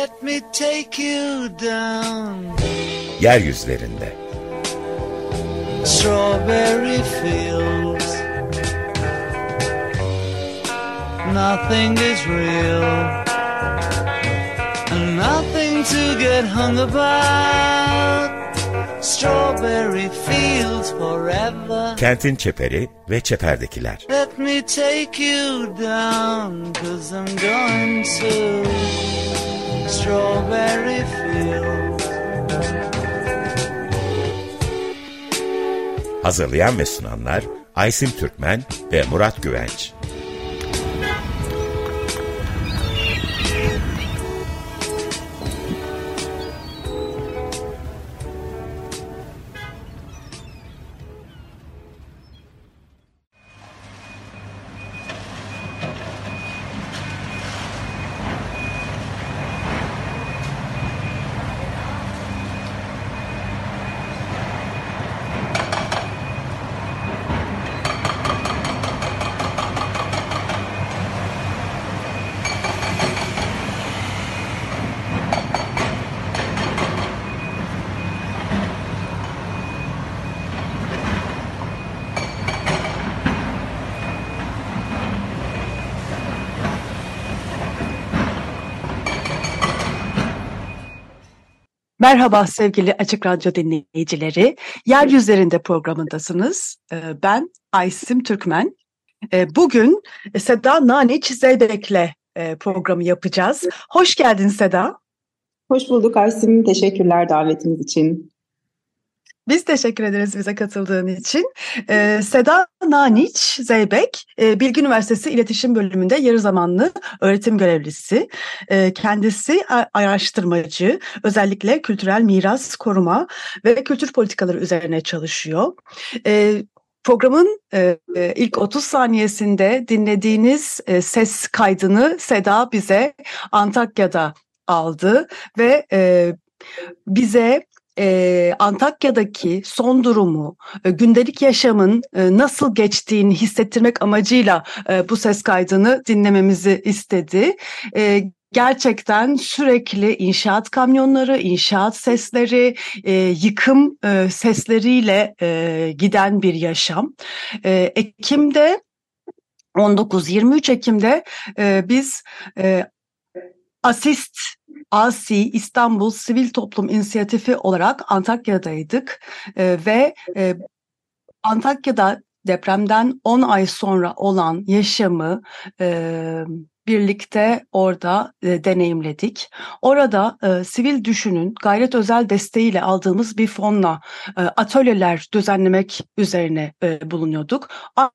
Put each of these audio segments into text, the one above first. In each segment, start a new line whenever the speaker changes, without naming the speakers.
Let me take you down.
Yeryüzlerinde.
Strawberry fields. Nothing is real. Nothing to get hung about. Strawberry fields forever.
Kentin çeperi ve çeperdekiler.
Let me take you down, cause I'm going to Strawberry Fields.
Hazırlayan ve sunanlar Aysim Türkmen ve Murat Güvenç.
Merhaba sevgili Açık Radyo dinleyicileri. Yeryüzlerinde programındasınız. Ee, Ben Aysim Türkmen. Ee, Bugün Seda Naniç Zeybek'le e, programı yapacağız. Hoş geldin Seda.
Hoş bulduk Aysim. Teşekkürler davetiniz için.
Biz teşekkür ederiz bize katıldığın için. Ee, Seda Naniç Zeybek, e, Bilgi Üniversitesi İletişim Bölümünde yarı zamanlı öğretim görevlisi. E, kendisi araştırmacı, özellikle kültürel miras koruma ve kültür politikaları üzerine çalışıyor. E, Programın e, e ilk 30 saniyesinde dinlediğiniz e, ses kaydını Seda bize Antakya'da aldı ve e, bize e, Antakya'daki son durumu, e, gündelik yaşamın e, nasıl geçtiğini hissettirmek amacıyla e, bu ses kaydını dinlememizi istedi. E, gerçekten sürekli inşaat kamyonları, inşaat sesleri, e, yıkım e, sesleriyle e, giden bir yaşam. E, Ekim'de 19-23 Ekim'de e, biz e, Asist ASI İstanbul Sivil Toplum İnisiyatifi olarak Antakya'daydık e, ve e, Antakya'da depremden 10 ay sonra olan yaşamı e, birlikte orada e, deneyimledik. Orada e, Sivil Düşün'ün gayret özel desteğiyle aldığımız bir fonla e, atölyeler düzenlemek üzerine e, bulunuyorduk.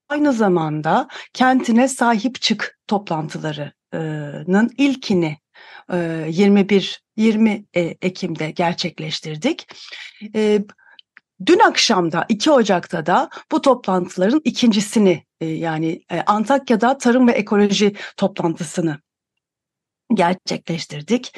Aynı zamanda kentine sahip çık toplantılarının ilkini 21 20 Ekim'de gerçekleştirdik. Dün akşamda 2 Ocak'ta da bu toplantıların ikincisini yani Antakya'da tarım ve ekoloji toplantısını gerçekleştirdik.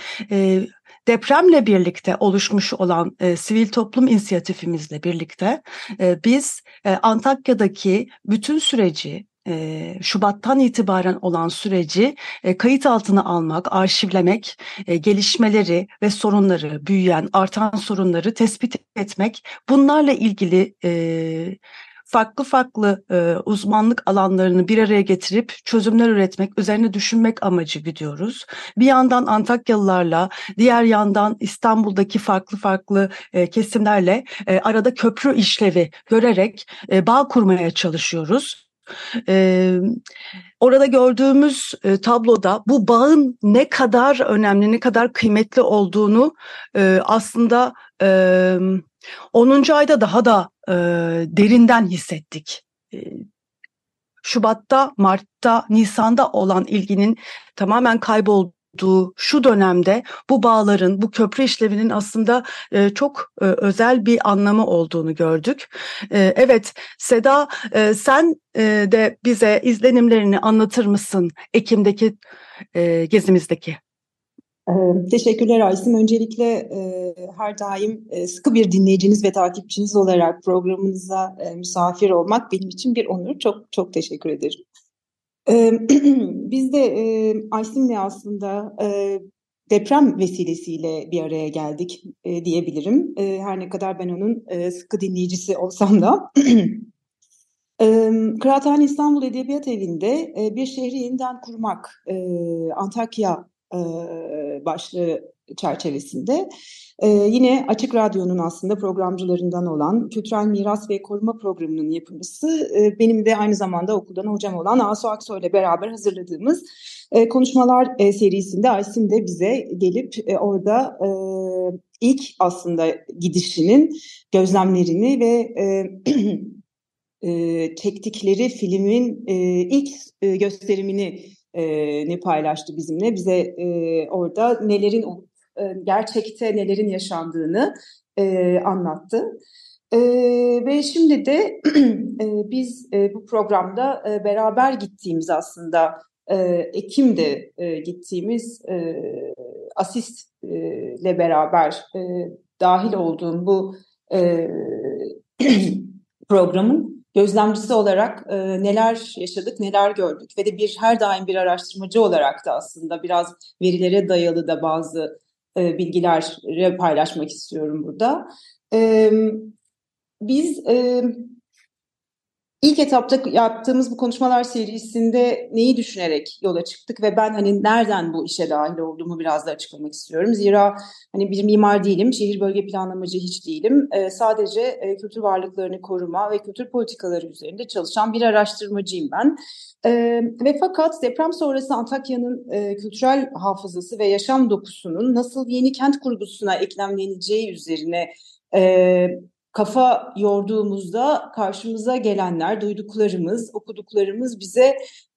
Depremle birlikte oluşmuş olan e, sivil toplum inisiyatifimizle birlikte e, biz e, Antakya'daki bütün süreci e, Şubat'tan itibaren olan süreci e, kayıt altına almak, arşivlemek, e, gelişmeleri ve sorunları, büyüyen, artan sorunları tespit etmek, bunlarla ilgili e, farklı farklı e, uzmanlık alanlarını bir araya getirip çözümler üretmek, üzerine düşünmek amacı gidiyoruz. Bir yandan Antakyalılarla, diğer yandan İstanbul'daki farklı farklı e, kesimlerle e, arada köprü işlevi görerek e, bağ kurmaya çalışıyoruz. Ee, orada gördüğümüz e, tabloda bu bağın ne kadar önemli, ne kadar kıymetli olduğunu e, aslında e, 10. ayda daha da e, derinden hissettik. E, Şubat'ta, Mart'ta, Nisan'da olan ilginin tamamen kaybolduğu olduğu şu dönemde bu bağların, bu köprü işlevinin aslında e, çok e, özel bir anlamı olduğunu gördük. E, evet, Seda e, sen e, de bize izlenimlerini anlatır mısın Ekim'deki e, gezimizdeki?
Teşekkürler Aysim. Öncelikle e, her daim e, sıkı bir dinleyiciniz ve takipçiniz olarak programınıza e, misafir olmak benim için bir onur. Çok çok teşekkür ederim. Biz de e, Aysim'le aslında deprem vesilesiyle bir araya geldik diyebilirim. Her ne kadar ben onun sıkı dinleyicisi olsam da. e, Kıraathane İstanbul Edebiyat Evi'nde bir şehri yeniden kurmak Antakya başlığı çerçevesinde e, yine Açık Radyo'nun aslında programcılarından olan Kültürel Miras ve Koruma Programı'nın yapımcısı e, benim de aynı zamanda okuldan hocam olan Asu Aksoy ile beraber hazırladığımız e, konuşmalar e, serisinde Aysin de bize gelip e, orada e, ilk aslında gidişinin gözlemlerini ve e, e, çektikleri filmin e, ilk e, gösterimini e, ne paylaştı bizimle. Bize e, orada nelerin e, gerçekte nelerin yaşandığını e, anlattı. E, ve şimdi de e, biz e, bu programda e, beraber gittiğimiz aslında e, Ekim'de e, gittiğimiz e, asistle beraber e, dahil olduğum bu e, programın gözlemcisi olarak e, neler yaşadık, neler gördük ve de bir her daim bir araştırmacı olarak da aslında biraz verilere dayalı da bazı e, bilgiler paylaşmak istiyorum burada. E, biz e, ilk etapta yaptığımız bu konuşmalar serisinde neyi düşünerek yola çıktık ve ben hani nereden bu işe dahil olduğumu biraz da açıklamak istiyorum. Zira hani bir mimar değilim, şehir bölge planlamacı hiç değilim. E, sadece e, kültür varlıklarını koruma ve kültür politikaları üzerinde çalışan bir araştırmacıyım ben. E, ve fakat deprem sonrası Antakya'nın e, kültürel hafızası ve yaşam dokusunun nasıl yeni kent kurgusuna eklemleneceği üzerine e, kafa yorduğumuzda karşımıza gelenler, duyduklarımız, okuduklarımız bize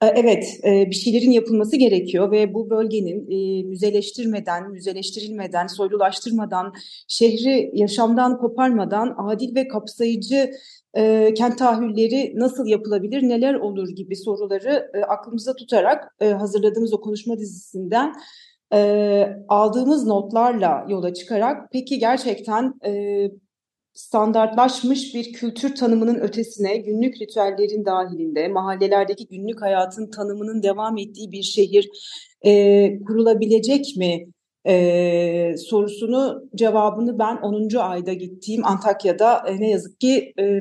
e, evet e, bir şeylerin yapılması gerekiyor ve bu bölgenin e, müzeleştirmeden, müzeleştirilmeden, soylulaştırmadan, şehri yaşamdan koparmadan adil ve kapsayıcı kent tahayyülleri nasıl yapılabilir, neler olur gibi soruları e, aklımıza tutarak hazırladığımız o konuşma dizisinden aldığımız notlarla yola çıkarak peki gerçekten e, standartlaşmış bir kültür tanımının ötesine günlük ritüellerin dahilinde mahallelerdeki günlük hayatın tanımının devam ettiği bir şehir e, kurulabilecek mi e, sorusunu cevabını ben 10. ayda gittiğim Antakya'da e, ne yazık ki e,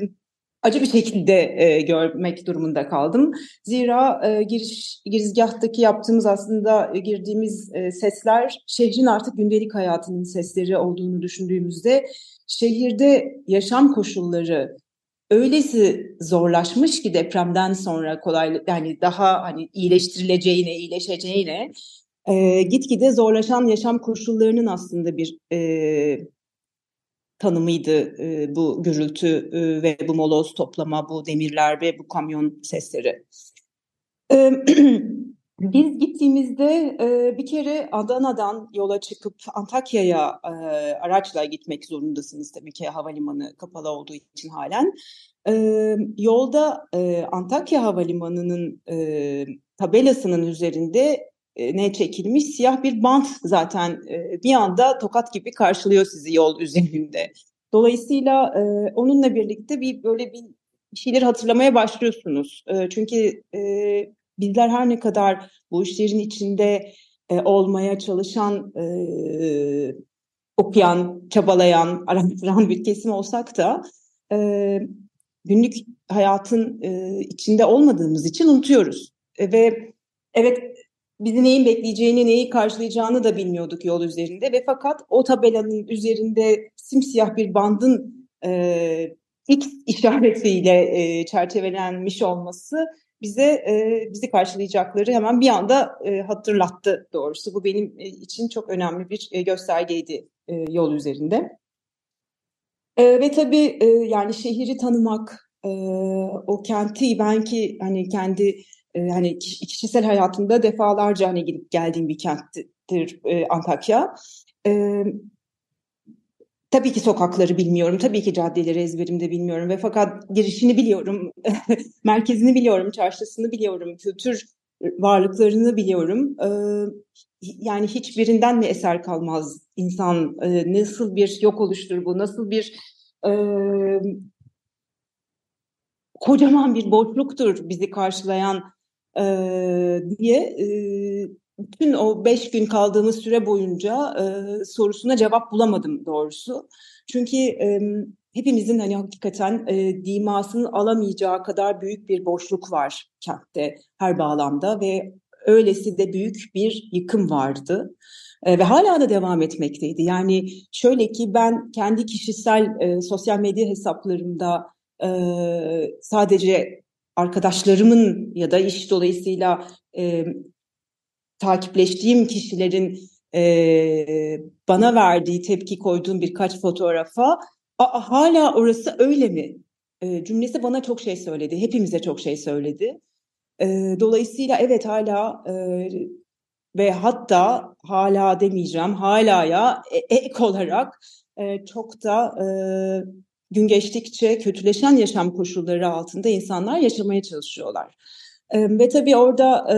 acı bir şekilde e, görmek durumunda kaldım. Zira e, giriş girizgahtaki yaptığımız aslında e, girdiğimiz e, sesler şehrin artık gündelik hayatının sesleri olduğunu düşündüğümüzde şehirde yaşam koşulları öylesi zorlaşmış ki depremden sonra kolay yani daha hani iyileştirileceğine, iyileşeceğine e, gitgide zorlaşan yaşam koşullarının aslında bir e, tanımıydı e, bu gürültü e, ve bu moloz toplama, bu demirler ve bu kamyon sesleri. E, biz gittiğimizde e, bir kere Adana'dan yola çıkıp Antakya'ya e, araçla gitmek zorundasınız tabii ki havalimanı kapalı olduğu için halen. E, yolda e, Antakya Havalimanı'nın e, tabelasının üzerinde ne çekilmiş siyah bir bant zaten e, bir anda tokat gibi karşılıyor sizi yol üzerinde. Dolayısıyla e, onunla birlikte bir böyle bir şeyler hatırlamaya başlıyorsunuz. E, çünkü e, bizler her ne kadar bu işlerin içinde e, olmaya çalışan, e, okuyan, çabalayan, araştıran bir kesim olsak da e, günlük hayatın e, içinde olmadığımız için unutuyoruz. E, ve evet bizi neyin bekleyeceğini, neyi karşılayacağını da bilmiyorduk yol üzerinde ve fakat o tabelanın üzerinde simsiyah bir bandın e, X işaretiyle e, çerçevelenmiş olması bize e, bizi karşılayacakları hemen bir anda e, hatırlattı doğrusu. Bu benim e, için çok önemli bir e, göstergeydi e, yol üzerinde. E, ve tabii e, yani şehri tanımak, e, o kenti ben ki hani kendi e, hani kişisel hayatımda defalarca hani gidip geldiğim bir kenttir e, Antakya. E, tabii ki sokakları bilmiyorum, tabii ki caddeleri ezberimde bilmiyorum ve fakat girişini biliyorum, merkezini biliyorum, çarşısını biliyorum, kültür varlıklarını biliyorum. E, yani hiçbirinden mi eser kalmaz insan? E, nasıl bir yok oluştur bu? Nasıl bir e, kocaman bir boşluktur bizi karşılayan e, diye e, bütün o beş gün kaldığımız süre boyunca e, sorusuna cevap bulamadım doğrusu. Çünkü e, hepimizin hani hakikaten e, dimasının alamayacağı kadar büyük bir boşluk var kentte her bağlamda ve öylesi de büyük bir yıkım vardı. E, ve hala da devam etmekteydi. Yani şöyle ki ben kendi kişisel e, sosyal medya hesaplarımda e, sadece arkadaşlarımın ya da iş dolayısıyla e, takipleştiğim kişilerin e, bana verdiği tepki koyduğum birkaç fotoğrafa hala orası öyle mi? E, cümlesi bana çok şey söyledi. Hepimize çok şey söyledi. E, dolayısıyla evet hala e, ve hatta hala demeyeceğim hala ya e, ek olarak e, çok da e, gün geçtikçe kötüleşen yaşam koşulları altında insanlar yaşamaya çalışıyorlar. E, ve tabii orada e,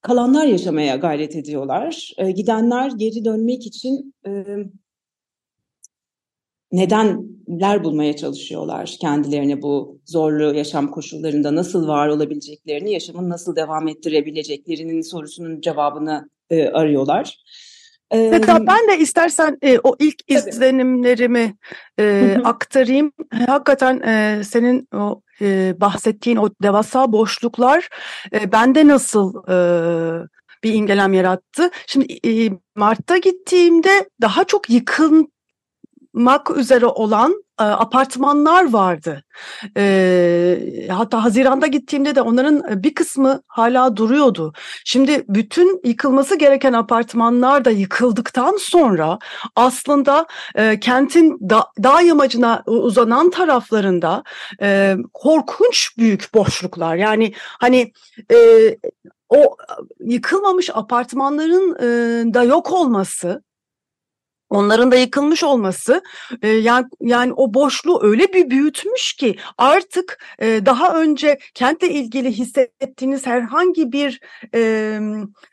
kalanlar yaşamaya gayret ediyorlar. E, gidenler geri dönmek için e, nedenler bulmaya çalışıyorlar kendilerine bu zorlu yaşam koşullarında nasıl var olabileceklerini, yaşamın nasıl devam ettirebileceklerinin sorusunun cevabını e, arıyorlar.
Seda ben de istersen e, o ilk izlenimlerimi e, aktarayım. Hakikaten e, senin o e, bahsettiğin o devasa boşluklar e, bende nasıl e, bir imgelem yarattı. Şimdi e, Mart'ta gittiğimde daha çok yıkın mak üzere olan e, apartmanlar vardı. E, hatta Haziran'da gittiğimde de onların bir kısmı hala duruyordu. Şimdi bütün yıkılması gereken apartmanlar da yıkıldıktan sonra aslında e, kentin da, dağ yamacına uzanan taraflarında e, korkunç büyük boşluklar. Yani hani e, o yıkılmamış apartmanların e, da yok olması Onların da yıkılmış olması e, yani yani o boşluğu öyle bir büyütmüş ki artık e, daha önce kentle ilgili hissettiğiniz herhangi bir e,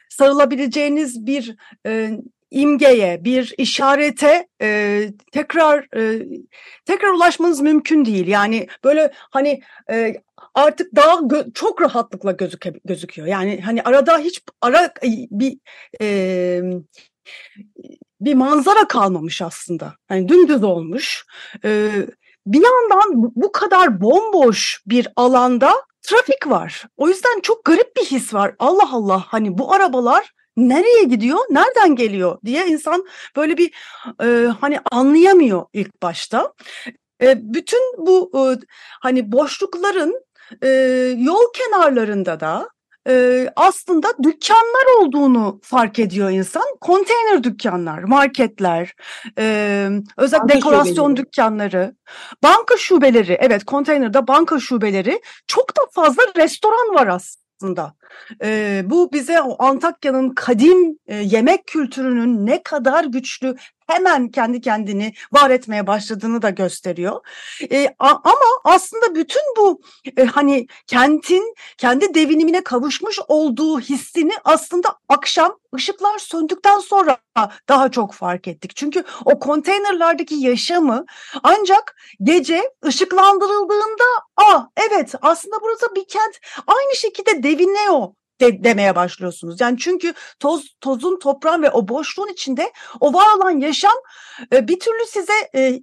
sarılabileceğiniz bir e, imgeye, bir işarete e, tekrar e, tekrar ulaşmanız mümkün değil. Yani böyle hani e, artık daha gö- çok rahatlıkla gözüke- gözüküyor. Yani hani arada hiç ara bir e, bir manzara kalmamış aslında. Yani dümdüz olmuş. Ee, bir yandan bu kadar bomboş bir alanda trafik var. O yüzden çok garip bir his var. Allah Allah hani bu arabalar nereye gidiyor, nereden geliyor diye insan böyle bir e, hani anlayamıyor ilk başta. E, bütün bu e, hani boşlukların e, yol kenarlarında da e, aslında dükkanlar olduğunu fark ediyor insan. Konteyner dükkanlar, marketler, e, özellikle banka dekorasyon şubeleri. dükkanları, banka şubeleri, evet konteynerde banka şubeleri çok da fazla restoran var aslında. E, bu bize o Antakya'nın kadim e, yemek kültürünün ne kadar güçlü hemen kendi kendini var etmeye başladığını da gösteriyor. E, a, ama aslında bütün bu e, hani kentin kendi devinimine kavuşmuş olduğu hissini aslında akşam ışıklar söndükten sonra daha çok fark ettik. Çünkü o konteynerlardaki yaşamı ancak gece ışıklandırıldığında ah evet aslında burası bir kent aynı şekilde deviniyor de, demeye başlıyorsunuz. Yani çünkü toz tozun, toprağın ve o boşluğun içinde o var olan yaşam e, bir türlü size e,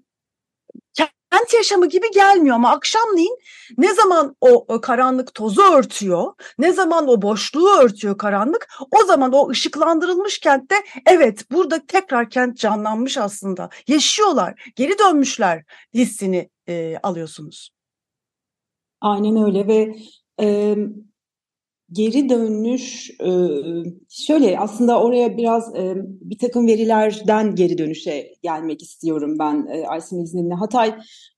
kent yaşamı gibi gelmiyor ama akşamleyin ne zaman o, o karanlık tozu örtüyor, ne zaman o boşluğu örtüyor karanlık, o zaman o ışıklandırılmış kentte evet burada tekrar kent canlanmış aslında. Yaşıyorlar, geri dönmüşler hissini e, alıyorsunuz.
Aynen öyle ve e, geri dönüş şöyle aslında oraya biraz bir takım verilerden geri dönüşe gelmek istiyorum ben Aysin izninle. Hatay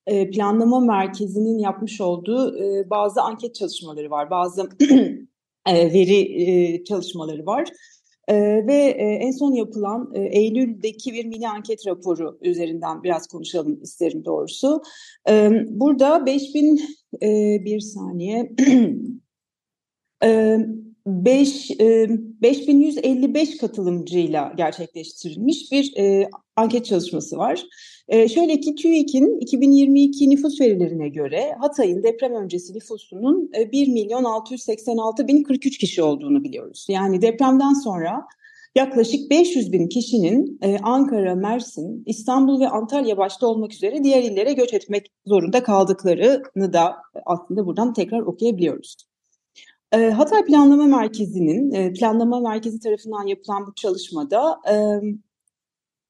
Planlama Merkezi'nin yapmış olduğu bazı anket çalışmaları var, bazı veri çalışmaları var. ve en son yapılan Eylül'deki bir mini anket raporu üzerinden biraz konuşalım isterim doğrusu. burada 5000 bir saniye 5 e, 5155 katılımcıyla gerçekleştirilmiş bir e, anket çalışması var. E, şöyle ki TÜİK'in 2022 nüfus verilerine göre Hatay'ın deprem öncesi nüfusunun e, 1 milyon 686 bin 43 kişi olduğunu biliyoruz. Yani depremden sonra yaklaşık 500 bin kişinin e, Ankara, Mersin, İstanbul ve Antalya başta olmak üzere diğer illere göç etmek zorunda kaldıklarını da aslında buradan tekrar okuyabiliyoruz. E, Hatay Planlama Merkezi'nin, e, Planlama Merkezi tarafından yapılan bu çalışmada e,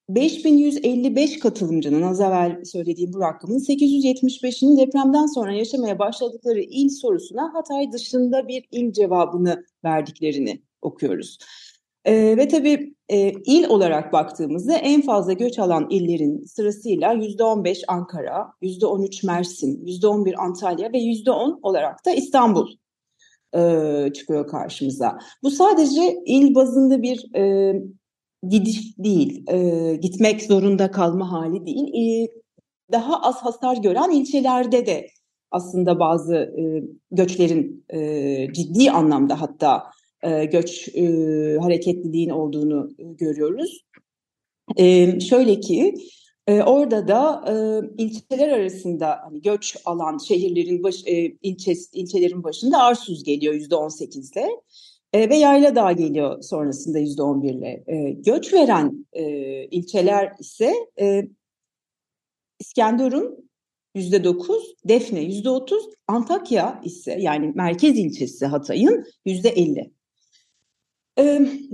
5155 katılımcının az evvel söylediğim bu rakamın 875'inin depremden sonra yaşamaya başladıkları il sorusuna Hatay dışında bir il cevabını verdiklerini okuyoruz. E, ve tabii e, il olarak baktığımızda en fazla göç alan illerin sırasıyla %15 Ankara, %13 Mersin, %11 Antalya ve %10 olarak da İstanbul e, çıkıyor karşımıza. Bu sadece il bazında bir e, gidiş değil, e, gitmek zorunda kalma hali değil. E, daha az hasar gören ilçelerde de aslında bazı e, göçlerin e, ciddi anlamda hatta e, göç e, hareketliliğin olduğunu görüyoruz. E, şöyle ki e, orada da e, ilçeler arasında hani göç alan şehirlerin baş, e, ilçe, ilçelerin başında Arsuz geliyor yüzde on sekizle ve Yayla Dağ geliyor sonrasında yüzde on birle. Göç veren e, ilçeler ise e, İskenderun yüzde dokuz, Defne yüzde otuz, Antakya ise yani merkez ilçesi Hatay'ın yüzde elli.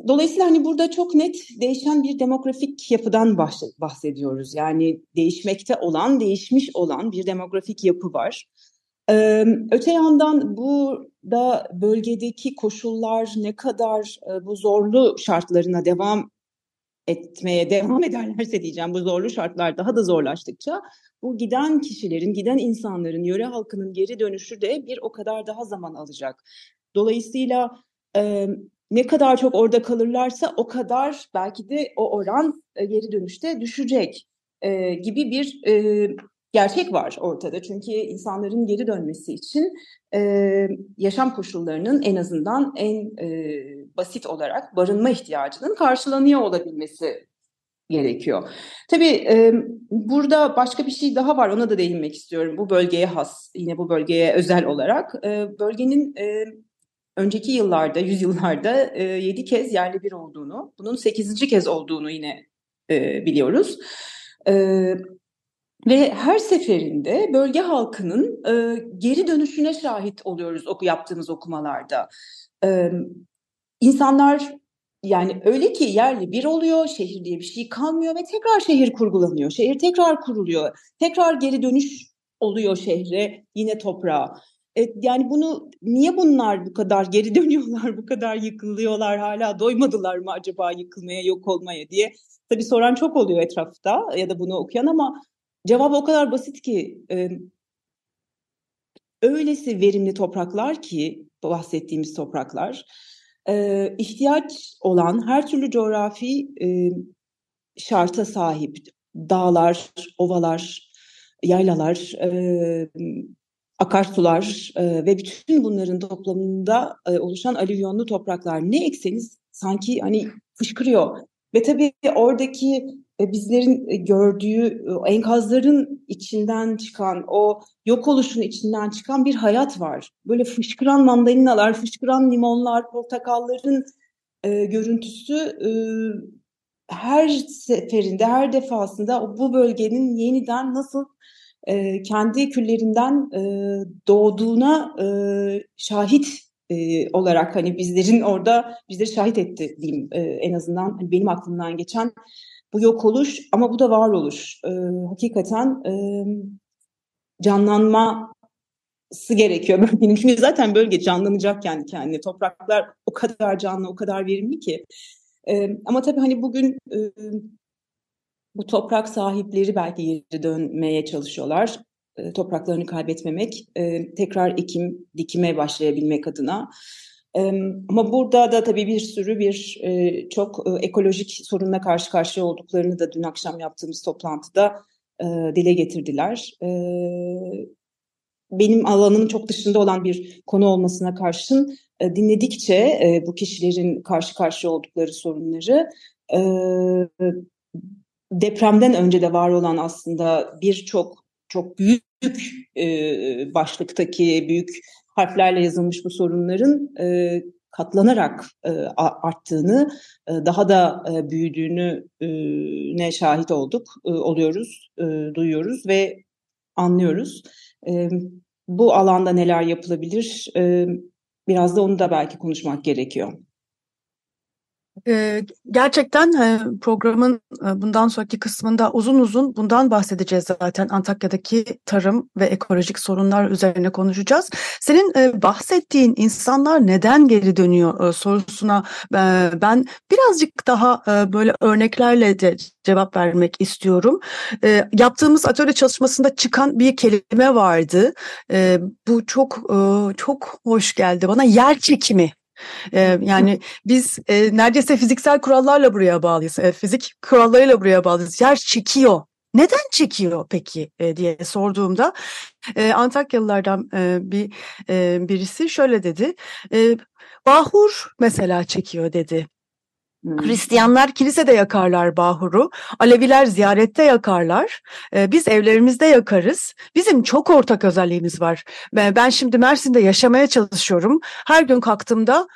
Dolayısıyla hani burada çok net değişen bir demografik yapıdan bahsediyoruz. Yani değişmekte olan, değişmiş olan bir demografik yapı var. Öte yandan burada bölgedeki koşullar ne kadar bu zorlu şartlarına devam etmeye devam ederlerse diyeceğim bu zorlu şartlar daha da zorlaştıkça bu giden kişilerin, giden insanların, yöre halkının geri dönüşü de bir o kadar daha zaman alacak. Dolayısıyla ne kadar çok orada kalırlarsa o kadar belki de o oran e, geri dönüşte düşecek e, gibi bir e, gerçek var ortada. Çünkü insanların geri dönmesi için e, yaşam koşullarının en azından en e, basit olarak barınma ihtiyacının karşılanıyor olabilmesi gerekiyor. Tabii e, burada başka bir şey daha var ona da değinmek istiyorum. Bu bölgeye has, yine bu bölgeye özel olarak. E, bölgenin e, önceki yıllarda, yüzyıllarda e, 7 kez yerli bir olduğunu, bunun 8. kez olduğunu yine e, biliyoruz. E, ve her seferinde bölge halkının e, geri dönüşüne şahit oluyoruz oku yaptığımız okumalarda. E, insanlar yani öyle ki yerli bir oluyor, şehir diye bir şey kalmıyor ve tekrar şehir kurgulanıyor. Şehir tekrar kuruluyor, tekrar geri dönüş oluyor şehre, yine toprağa. E, yani bunu niye bunlar bu kadar geri dönüyorlar, bu kadar yıkılıyorlar, hala doymadılar mı acaba yıkılmaya, yok olmaya diye. Tabii soran çok oluyor etrafta ya da bunu okuyan ama cevap o kadar basit ki e, öylesi verimli topraklar ki bahsettiğimiz topraklar e, ihtiyaç olan her türlü coğrafi e, şarta sahip dağlar, ovalar, yaylalar, e, akarsular e, ve bütün bunların toplamında e, oluşan alüvyonlu topraklar ne ekseniz sanki hani fışkırıyor. Ve tabii oradaki e, bizlerin gördüğü e, enkazların içinden çıkan, o yok oluşun içinden çıkan bir hayat var. Böyle fışkıran mandalinalar, fışkıran limonlar, portakalların e, görüntüsü e, her seferinde, her defasında bu bölgenin yeniden nasıl e, kendi küllerinden e, doğduğuna e, şahit e, olarak hani bizlerin orada bizleri şahit etti diyeyim e, en azından hani benim aklımdan geçen bu yok oluş ama bu da varoluş. E, hakikaten e, canlanması gerekiyor bölgenin. Çünkü zaten bölge canlanacak kendi kendine. Topraklar o kadar canlı, o kadar verimli ki. E, ama tabii hani bugün e, bu toprak sahipleri belki geri dönmeye çalışıyorlar. E, topraklarını kaybetmemek, e, tekrar ekim, dikime başlayabilmek adına. E, ama burada da tabii bir sürü bir e, çok e, ekolojik sorunla karşı karşıya olduklarını da dün akşam yaptığımız toplantıda e, dile getirdiler. E, benim alanımın çok dışında olan bir konu olmasına karşın e, dinledikçe e, bu kişilerin karşı karşıya oldukları sorunları e, depremden önce de var olan aslında birçok çok büyük e, başlıktaki büyük harflerle yazılmış bu sorunların e, katlanarak e, arttığını, e, daha da e, büyüdüğünü e, ne şahit olduk, e, oluyoruz, e, duyuyoruz ve anlıyoruz. E, bu alanda neler yapılabilir? E, biraz da onu da belki konuşmak gerekiyor.
Gerçekten programın bundan sonraki kısmında uzun uzun bundan bahsedeceğiz zaten. Antakya'daki tarım ve ekolojik sorunlar üzerine konuşacağız. Senin bahsettiğin insanlar neden geri dönüyor sorusuna ben birazcık daha böyle örneklerle de cevap vermek istiyorum. Yaptığımız atölye çalışmasında çıkan bir kelime vardı. Bu çok çok hoş geldi bana. Yer çekimi ee, yani biz e, neredeyse fiziksel kurallarla buraya bağlıyız. E, fizik kurallarıyla buraya bağlıyız. Yer çekiyor. Neden çekiyor peki e, diye sorduğumda e, Antakyalılardan e, bir e, birisi şöyle dedi. E, bahur mesela çekiyor dedi. Hmm. Hristiyanlar kilisede yakarlar bahuru, Aleviler ziyarette yakarlar, ee, biz evlerimizde yakarız. Bizim çok ortak özelliğimiz var. Ben şimdi Mersin'de yaşamaya çalışıyorum. Her gün kalktığımda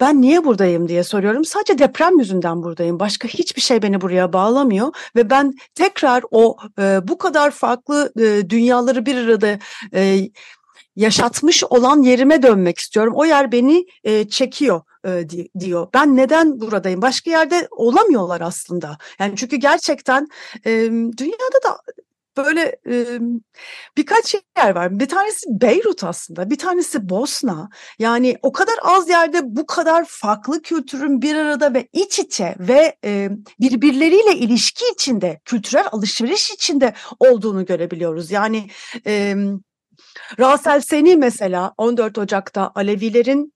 ben niye buradayım diye soruyorum. Sadece deprem yüzünden buradayım. Başka hiçbir şey beni buraya bağlamıyor ve ben tekrar o e, bu kadar farklı e, dünyaları bir arada e, yaşatmış olan yerime dönmek istiyorum. O yer beni çekiyor e, diyor. Ben neden buradayım? Başka yerde olamıyorlar aslında. Yani çünkü gerçekten dünyada da böyle birkaç yer var. Bir tanesi Beyrut aslında, bir tanesi Bosna. Yani o kadar az yerde bu kadar farklı kültürün bir arada ve iç içe ve birbirleriyle ilişki içinde, kültürel alışveriş içinde olduğunu görebiliyoruz. Yani Rasel Seni mesela 14 Ocak'ta Alevilerin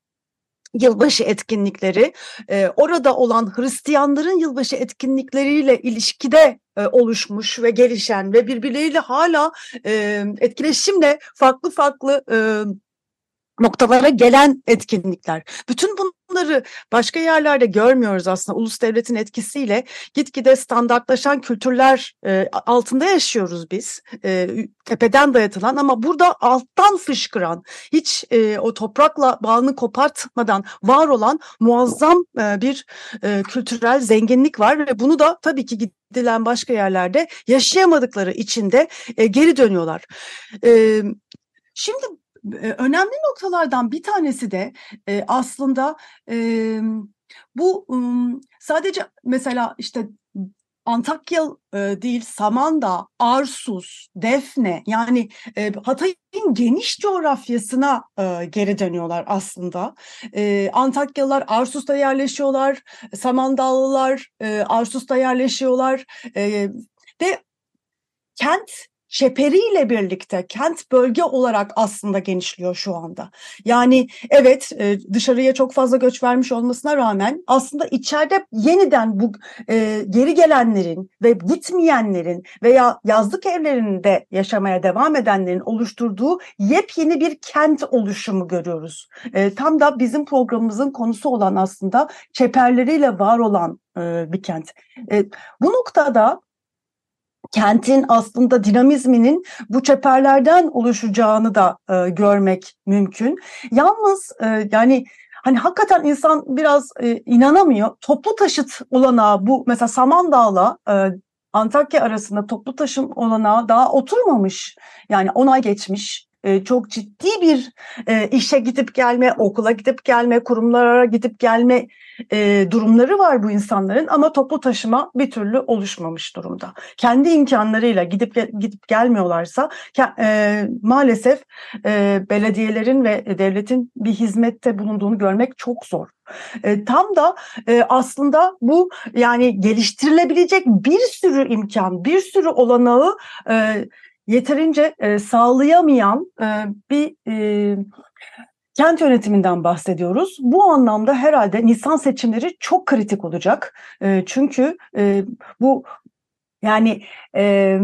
yılbaşı etkinlikleri e, orada olan Hristiyanların yılbaşı etkinlikleriyle ilişkide e, oluşmuş ve gelişen ve birbirleriyle hala e, etkileşimle farklı farklı e, noktalara gelen etkinlikler. Bütün bunları başka yerlerde görmüyoruz aslında. Ulus devletin etkisiyle gitgide standartlaşan kültürler e, altında yaşıyoruz biz. E, tepeden dayatılan ama burada alttan fışkıran, hiç e, o toprakla bağını kopartmadan var olan muazzam e, bir e, kültürel zenginlik var ve bunu da tabii ki gidilen başka yerlerde yaşayamadıkları için de e, geri dönüyorlar. E, şimdi önemli noktalardan bir tanesi de aslında bu sadece mesela işte Antakya değil Samandağ, Arsus, Defne yani Hatay'ın geniş coğrafyasına geri dönüyorlar aslında. Antakyalılar Arsus'ta yerleşiyorlar, Samandağlılar Arsus'ta yerleşiyorlar ve kent çeperiyle birlikte kent bölge olarak aslında genişliyor şu anda. Yani evet e, dışarıya çok fazla göç vermiş olmasına rağmen aslında içeride yeniden bu e, geri gelenlerin ve gitmeyenlerin veya yazlık evlerinde yaşamaya devam edenlerin oluşturduğu yepyeni bir kent oluşumu görüyoruz. E, tam da bizim programımızın konusu olan aslında çeperleriyle var olan bir kent. Bu noktada kentin aslında dinamizminin bu çeperlerden oluşacağını da e, görmek mümkün. Yalnız e, yani hani hakikaten insan biraz e, inanamıyor. Toplu taşıt olanağı bu mesela Samandağ'la e, Antakya arasında toplu taşım olanağı daha oturmamış. Yani 10 ay geçmiş çok ciddi bir e, işe gidip gelme, okula gidip gelme, kurumlara gidip gelme e, durumları var bu insanların ama toplu taşıma bir türlü oluşmamış durumda. Kendi imkanlarıyla gidip gidip gelmiyorlarsa e, maalesef belediyelerin ve devletin bir hizmette bulunduğunu görmek çok zor. Tam da aslında bu yani geliştirilebilecek bir sürü imkan, bir sürü olanağı yeterince e, sağlayamayan e, bir e, kent yönetiminden bahsediyoruz. Bu anlamda herhalde Nisan seçimleri çok kritik olacak. E, çünkü e, bu yani e,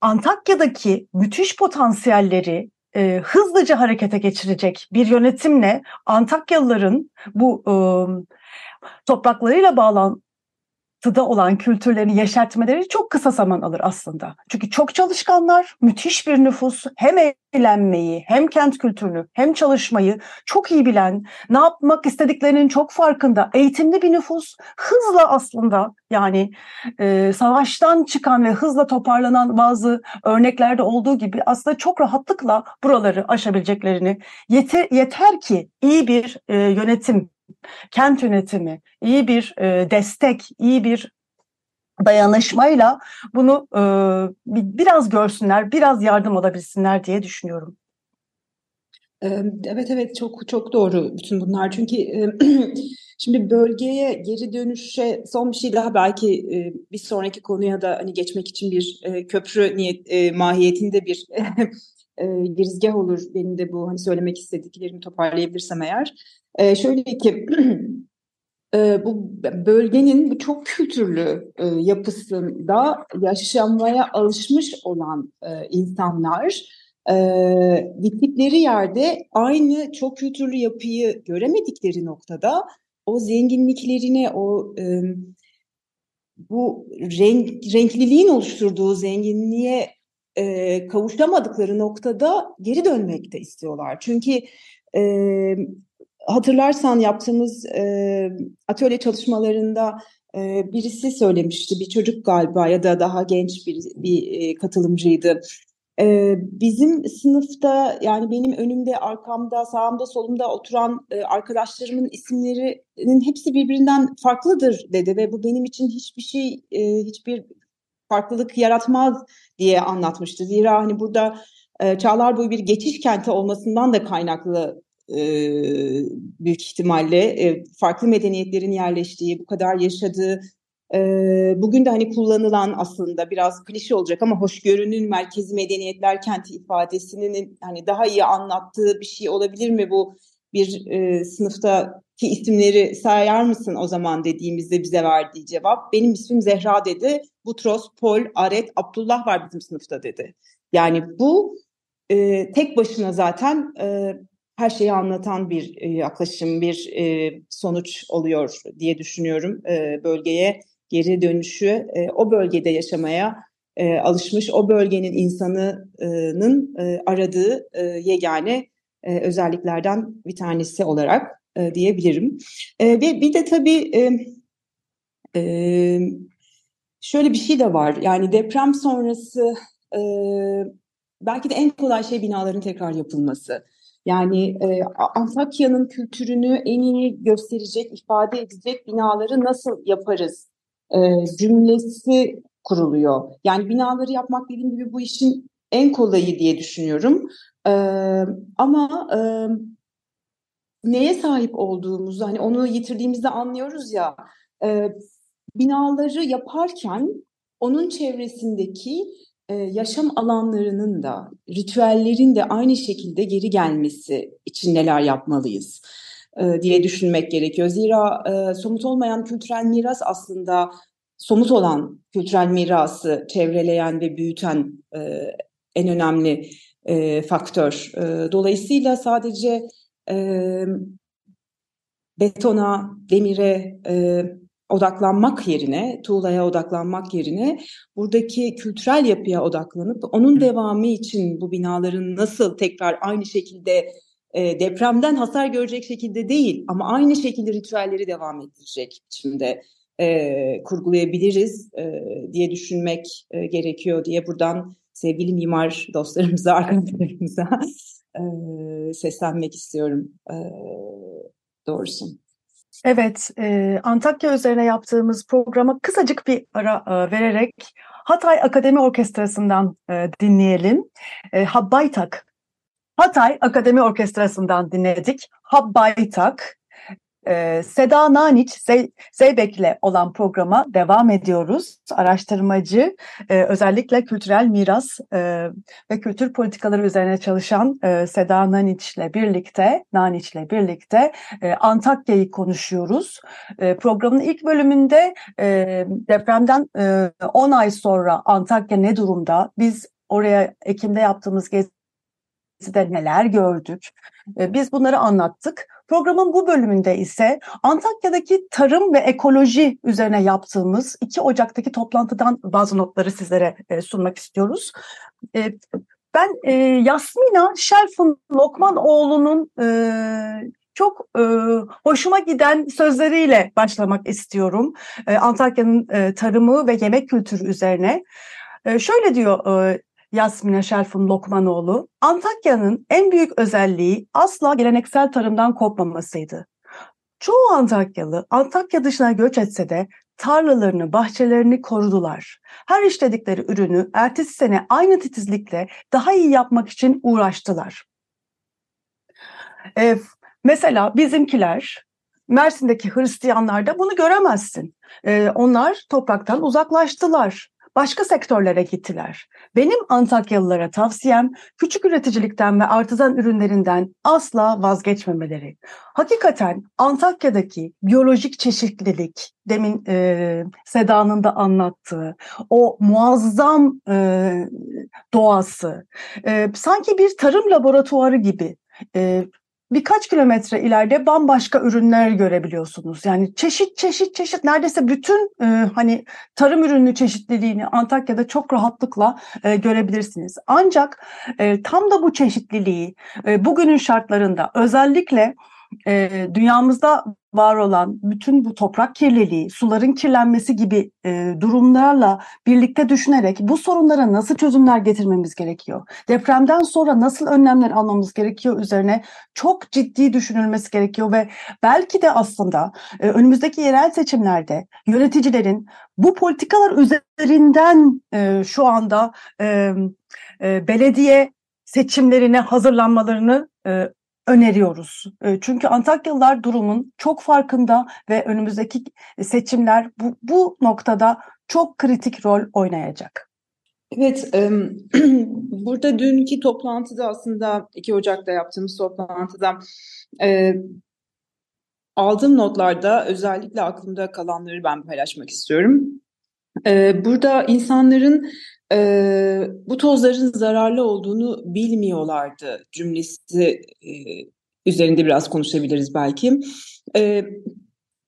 Antakya'daki müthiş potansiyelleri e, hızlıca harekete geçirecek bir yönetimle Antakyalıların bu e, topraklarıyla bağlan batıda olan kültürlerini yeşertmeleri çok kısa zaman alır aslında. Çünkü çok çalışkanlar, müthiş bir nüfus, hem eğlenmeyi, hem kent kültürünü, hem çalışmayı çok iyi bilen, ne yapmak istediklerinin çok farkında, eğitimli bir nüfus, hızla aslında yani e, savaştan çıkan ve hızla toparlanan bazı örneklerde olduğu gibi aslında çok rahatlıkla buraları aşabileceklerini yeter, yeter ki iyi bir e, yönetim kent yönetimi, iyi bir e, destek, iyi bir dayanışmayla bunu e, biraz görsünler, biraz yardım alabilsinler diye düşünüyorum.
Evet evet çok çok doğru bütün bunlar çünkü şimdi bölgeye geri dönüşe son bir şey daha belki bir sonraki konuya da hani geçmek için bir köprü niyet mahiyetinde bir girizgah olur benim de bu hani söylemek istediklerimi toparlayabilirsem eğer. Şöyle ki bu bölgenin bu çok kültürlü yapısında yaşamaya alışmış olan insanlar gittikleri yerde aynı çok kültürlü yapıyı göremedikleri noktada o zenginliklerine o bu renk, renkliliğin oluşturduğu zenginliğe e, kavuşamadıkları noktada geri dönmek de istiyorlar. Çünkü e, hatırlarsan yaptığımız e, atölye çalışmalarında e, birisi söylemişti, bir çocuk galiba ya da daha genç bir, bir e, katılımcıydı. E, bizim sınıfta yani benim önümde, arkamda, sağımda, solumda oturan e, arkadaşlarımın isimlerinin hepsi birbirinden farklıdır dedi ve bu benim için hiçbir şey, e, hiçbir farklılık yaratmaz diye anlatmıştı. Zira hani burada e, çağlar boyu bir geçiş kenti olmasından da kaynaklı e, büyük ihtimalle e, farklı medeniyetlerin yerleştiği, bu kadar yaşadığı, e, bugün de hani kullanılan aslında biraz klişe olacak ama hoşgörünün merkezi medeniyetler kenti ifadesinin hani daha iyi anlattığı bir şey olabilir mi bu bir e, sınıftaki isimleri sayar mısın o zaman dediğimizde bize verdiği cevap benim ismim Zehra dedi. Butros, Pol, Aret, Abdullah var bizim sınıfta dedi. Yani bu e, tek başına zaten e, her şeyi anlatan bir e, yaklaşım, bir e, sonuç oluyor diye düşünüyorum e, bölgeye geri dönüşü, e, o bölgede yaşamaya e, alışmış, o bölgenin insanının e, aradığı e, yegane e, özelliklerden bir tanesi olarak e, diyebilirim. E, ve bir de tabii e, e, şöyle bir şey de var. Yani deprem sonrası e, belki de en kolay şey binaların tekrar yapılması. Yani e, Antakya'nın kültürünü en iyi gösterecek, ifade edecek binaları nasıl yaparız e, cümlesi kuruluyor. Yani binaları yapmak dediğim gibi bu işin en kolayı diye düşünüyorum. E, ama e, neye sahip olduğumuzu hani onu yitirdiğimizde anlıyoruz ya e, binaları yaparken onun çevresindeki e, yaşam alanlarının da ritüellerin de aynı şekilde geri gelmesi için neler yapmalıyız e, diye düşünmek gerekiyor. Zira e, somut olmayan kültürel miras aslında somut olan kültürel mirası çevreleyen ve büyüten e, en önemli e, faktör. E, dolayısıyla sadece e, betona, demire e, odaklanmak yerine, tuğlaya odaklanmak yerine buradaki kültürel yapıya odaklanıp onun devamı için bu binaların nasıl tekrar aynı şekilde e, depremden hasar görecek şekilde değil ama aynı şekilde ritüelleri devam ettirecek biçimde e, kurgulayabiliriz e, diye düşünmek e, gerekiyor diye buradan sevgili mimar dostlarımıza, arkadaşlarımıza seslenmek istiyorum e, doğrusu.
Evet, Antakya üzerine yaptığımız programa kısacık bir ara vererek Hatay Akademi Orkestrası'ndan dinleyelim. E, Habbaytak. Hatay Akademi Orkestrası'ndan dinledik. Habbaytak. Ee, Seda Naniç Zeybek'le olan programa devam ediyoruz. Araştırmacı, e, özellikle kültürel miras e, ve kültür politikaları üzerine çalışan e, Seda Naniç'le birlikte, Naniç'le birlikte Antakya'yı konuşuyoruz. Programın ilk bölümünde depremden 10 ay sonra Antakya ne durumda? Biz oraya Ekim'de yaptığımız gezi gezide neler gördük. E, biz bunları anlattık. Programın bu bölümünde ise Antakya'daki tarım ve ekoloji üzerine yaptığımız 2 Ocak'taki toplantıdan bazı notları sizlere e, sunmak istiyoruz. E, ben e, Yasmina Şerfun Lokmanoğlu'nun e, çok hoşuma giden sözleriyle başlamak istiyorum. Antakya'nın tarımı ve yemek kültürü üzerine. Şöyle diyor Yasmina Şerfun Lokmanoğlu, Antakya'nın en büyük özelliği asla geleneksel tarımdan kopmamasıydı. Çoğu Antakyalı Antakya dışına göç etse de tarlalarını, bahçelerini korudular. Her işledikleri ürünü ertesi sene aynı titizlikle daha iyi yapmak için uğraştılar. E, mesela bizimkiler, Mersin'deki Hristiyanlarda bunu göremezsin. E, onlar topraktan uzaklaştılar başka sektörlere gittiler. Benim Antakyalılara tavsiyem küçük üreticilikten ve artizan ürünlerinden asla vazgeçmemeleri. Hakikaten Antakya'daki biyolojik çeşitlilik, demin e, Seda'nın da anlattığı o muazzam e, doğası, e, sanki bir tarım laboratuvarı gibi e, birkaç kilometre ileride bambaşka ürünler görebiliyorsunuz. Yani çeşit çeşit çeşit neredeyse bütün e, hani tarım ürünü çeşitliliğini Antakya'da çok rahatlıkla e, görebilirsiniz. Ancak e, tam da bu çeşitliliği e, bugünün şartlarında özellikle e, dünyamızda var olan bütün bu toprak kirliliği, suların kirlenmesi gibi e, durumlarla birlikte düşünerek bu sorunlara nasıl çözümler getirmemiz gerekiyor? Depremden sonra nasıl önlemler almamız gerekiyor üzerine çok ciddi düşünülmesi gerekiyor ve belki de aslında e, önümüzdeki yerel seçimlerde yöneticilerin bu politikalar üzerinden e, şu anda e, e, belediye seçimlerine hazırlanmalarını e, öneriyoruz. Çünkü Antakyalılar durumun çok farkında ve önümüzdeki seçimler bu, bu noktada çok kritik rol oynayacak.
Evet, burada dünkü toplantıda aslında 2 Ocak'ta yaptığımız toplantıda aldığım notlarda özellikle aklımda kalanları ben paylaşmak istiyorum. Burada insanların e, bu tozların zararlı olduğunu bilmiyorlardı cümlesi e, üzerinde biraz konuşabiliriz belki. E,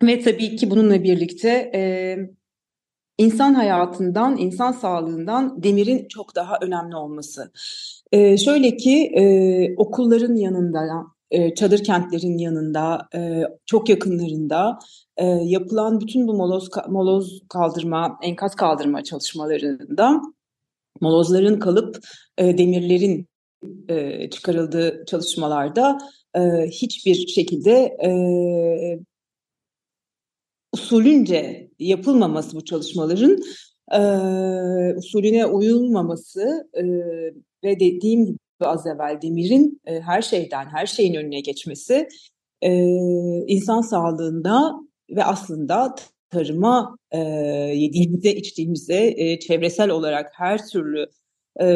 ve tabii ki bununla birlikte e, insan hayatından, insan sağlığından demirin çok daha önemli olması. E, şöyle ki e, okulların yanında, e, çadır kentlerin yanında, e, çok yakınlarında e, yapılan bütün bu moloz, moloz kaldırma, enkaz kaldırma çalışmalarında molozların kalıp e, demirlerin e, çıkarıldığı çalışmalarda e, hiçbir şekilde e, usulünce yapılmaması bu çalışmaların e, usulüne uyulmaması e, ve dediğim gibi az evvel demirin e, her şeyden her şeyin önüne geçmesi e, insan sağlığında ve aslında tarıma e, yediğimizde, içtiğimizde e, çevresel olarak her türlü e,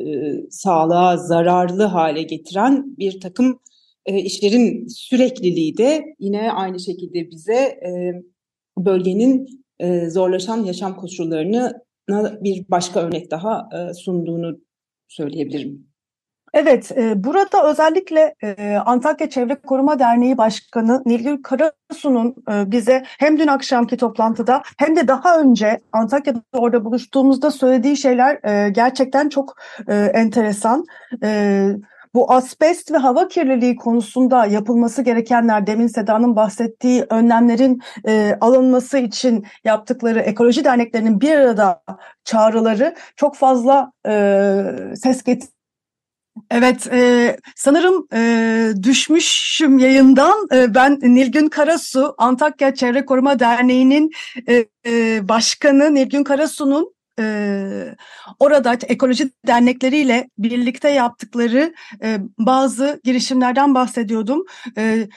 e, sağlığa zararlı hale getiren bir takım e, işlerin sürekliliği de yine aynı şekilde bize e, bölgenin e, zorlaşan yaşam koşullarını bir başka örnek daha e, sunduğunu söyleyebilirim.
Evet, e, burada özellikle e, Antakya Çevre Koruma Derneği Başkanı Nilgün Karasu'nun e, bize hem dün akşamki toplantıda hem de daha önce Antakya'da orada buluştuğumuzda söylediği şeyler e, gerçekten çok e, enteresan. E, bu asbest ve hava kirliliği konusunda yapılması gerekenler demin Seda'nın bahsettiği önlemlerin e, alınması için yaptıkları ekoloji derneklerinin bir arada çağrıları çok fazla e, ses getirdi Evet, e, sanırım e, düşmüşüm yayından. E, ben Nilgün Karasu, Antakya Çevre Koruma Derneği'nin e, e, başkanı Nilgün Karasu'nun e, orada ekoloji dernekleriyle birlikte yaptıkları e, bazı girişimlerden bahsediyordum. E,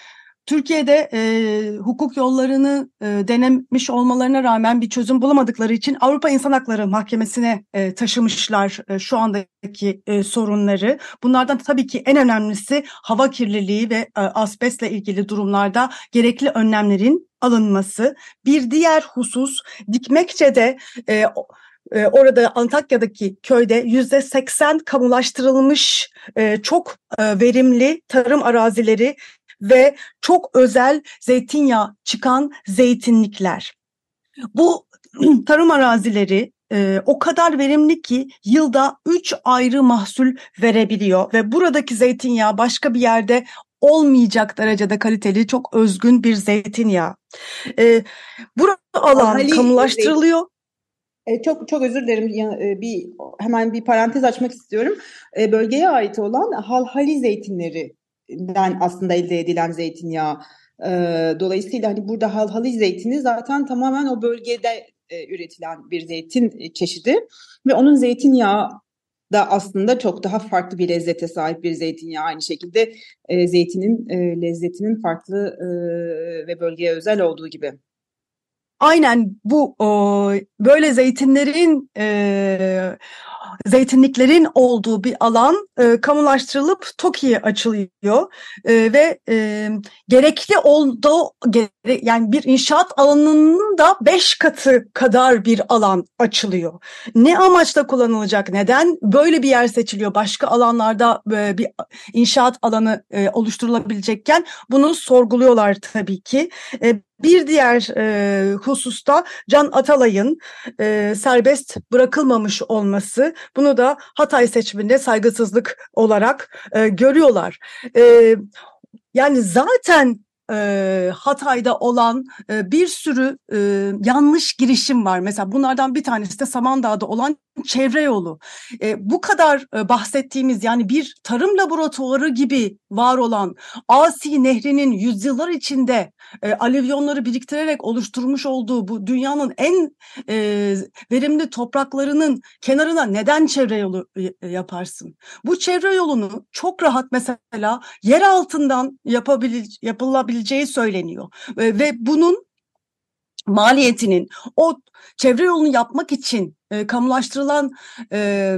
Türkiye'de e, hukuk yollarını e, denemiş olmalarına rağmen bir çözüm bulamadıkları için Avrupa İnsan Hakları Mahkemesi'ne e, taşımışlar e, şu andaki e, sorunları. Bunlardan tabii ki en önemlisi hava kirliliği ve e, asbestle ilgili durumlarda gerekli önlemlerin alınması. Bir diğer husus Dikmekçe'de e, e, orada Antakya'daki köyde yüzde seksen kamulaştırılmış e, çok e, verimli tarım arazileri ve çok özel zeytinyağı çıkan zeytinlikler. Bu tarım arazileri e, o kadar verimli ki yılda 3 ayrı mahsul verebiliyor ve buradaki zeytinyağı başka bir yerde olmayacak derecede kaliteli çok özgün bir zeytinyağı. E, burada alan
Halhali
kamulaştırılıyor.
E, çok çok özür dilerim. E, bir hemen bir parantez açmak istiyorum. E, bölgeye ait olan halhali zeytinlerinden aslında elde edilen zeytinyağı. E, dolayısıyla hani burada halhali zeytini zaten tamamen o bölgede e, üretilen bir zeytin çeşidi ve onun zeytinyağı da aslında çok daha farklı bir lezzete sahip bir zeytinyağı. Aynı şekilde e, zeytinin e, lezzetinin farklı e, ve bölgeye özel olduğu gibi.
Aynen bu o, böyle zeytinlerin e, zeytinliklerin olduğu bir alan e, kamulaştırılıp TOKİ'ye açılıyor e, ve e, gerekli olduğu gere, yani bir inşaat alanının da beş katı kadar bir alan açılıyor. Ne amaçla kullanılacak? Neden böyle bir yer seçiliyor? Başka alanlarda e, bir inşaat alanı e, oluşturulabilecekken bunu sorguluyorlar tabii ki. E, bir diğer e, hususta Can Atalay'ın e, serbest bırakılmamış olması bunu da Hatay seçiminde saygısızlık olarak e, görüyorlar. E, yani zaten e, Hatay'da olan e, bir sürü e, yanlış girişim var. Mesela bunlardan bir tanesi de Samandağ'da olan çevre yolu. E, bu kadar e, bahsettiğimiz yani bir tarım laboratuvarı gibi var olan Asi Nehri'nin yüzyıllar içinde e, alüvyonları biriktirerek oluşturmuş olduğu bu dünyanın en e, verimli topraklarının kenarına neden çevre yolu yaparsın? Bu çevre yolunu çok rahat mesela yer altından yapabil, yapılabileceği söyleniyor e, ve bunun maliyetinin o çevre yolunu yapmak için e, kamulaştırılan e,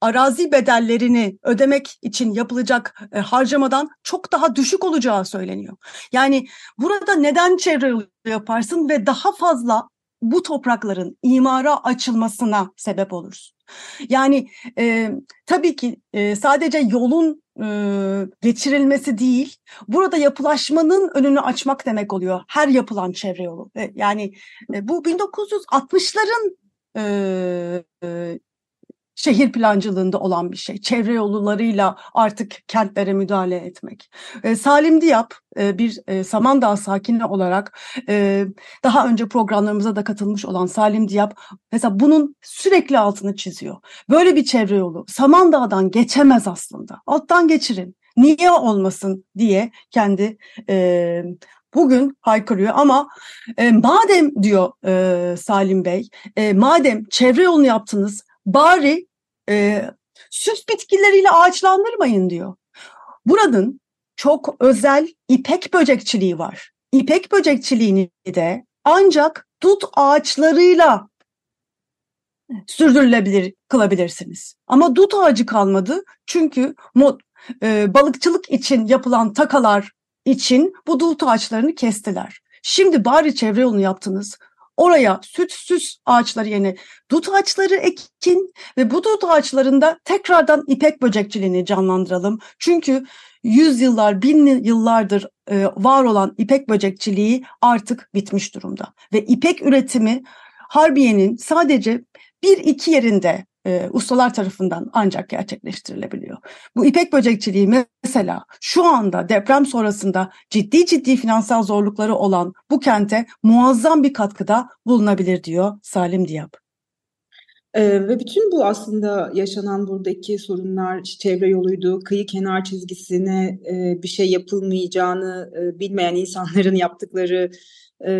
arazi bedellerini ödemek için yapılacak e, harcamadan çok daha düşük olacağı söyleniyor. Yani burada neden çevre yolu yaparsın ve daha fazla bu toprakların imara açılmasına sebep olursun. Yani e, tabii ki e, sadece yolun e, geçirilmesi değil, burada yapılaşmanın önünü açmak demek oluyor. Her yapılan çevre yolu. E, yani e, bu 1960'ların e, e, şehir plancılığında olan bir şey. Çevre yollarıyla artık kentlere müdahale etmek. E, Salim Diyap e, bir e, Samandağ sakini olarak e, daha önce programlarımıza da katılmış olan Salim Diyap mesela bunun sürekli altını çiziyor. Böyle bir çevre yolu Samandağ'dan geçemez aslında. Alttan geçirin. Niye olmasın diye kendi e, bugün haykırıyor ama e, madem diyor e, Salim Bey, e, madem çevre yolunu yaptınız bari e, süs bitkileriyle ağaçlandırmayın diyor. Buranın çok özel ipek böcekçiliği var. İpek böcekçiliğini de ancak dut ağaçlarıyla sürdürülebilir kılabilirsiniz. Ama dut ağacı kalmadı çünkü mod, e, balıkçılık için yapılan takalar için bu dut ağaçlarını kestiler. Şimdi bari çevre yolunu yaptınız. Oraya süt süs ağaçları yerine dut ağaçları ekin ve bu dut ağaçlarında tekrardan ipek böcekçiliğini canlandıralım. Çünkü yüzyıllar, bin yıllardır e, var olan ipek böcekçiliği artık bitmiş durumda. Ve ipek üretimi Harbiye'nin sadece bir iki yerinde e, ustalar tarafından ancak gerçekleştirilebiliyor. Bu ipek böcekçiliği mesela şu anda deprem sonrasında ciddi ciddi finansal zorlukları olan bu kente muazzam bir katkıda bulunabilir diyor Salim Diyap.
Ee, ve bütün bu aslında yaşanan buradaki sorunlar çevre yoluydu, kıyı kenar çizgisine e, bir şey yapılmayacağını e, bilmeyen insanların yaptıkları e,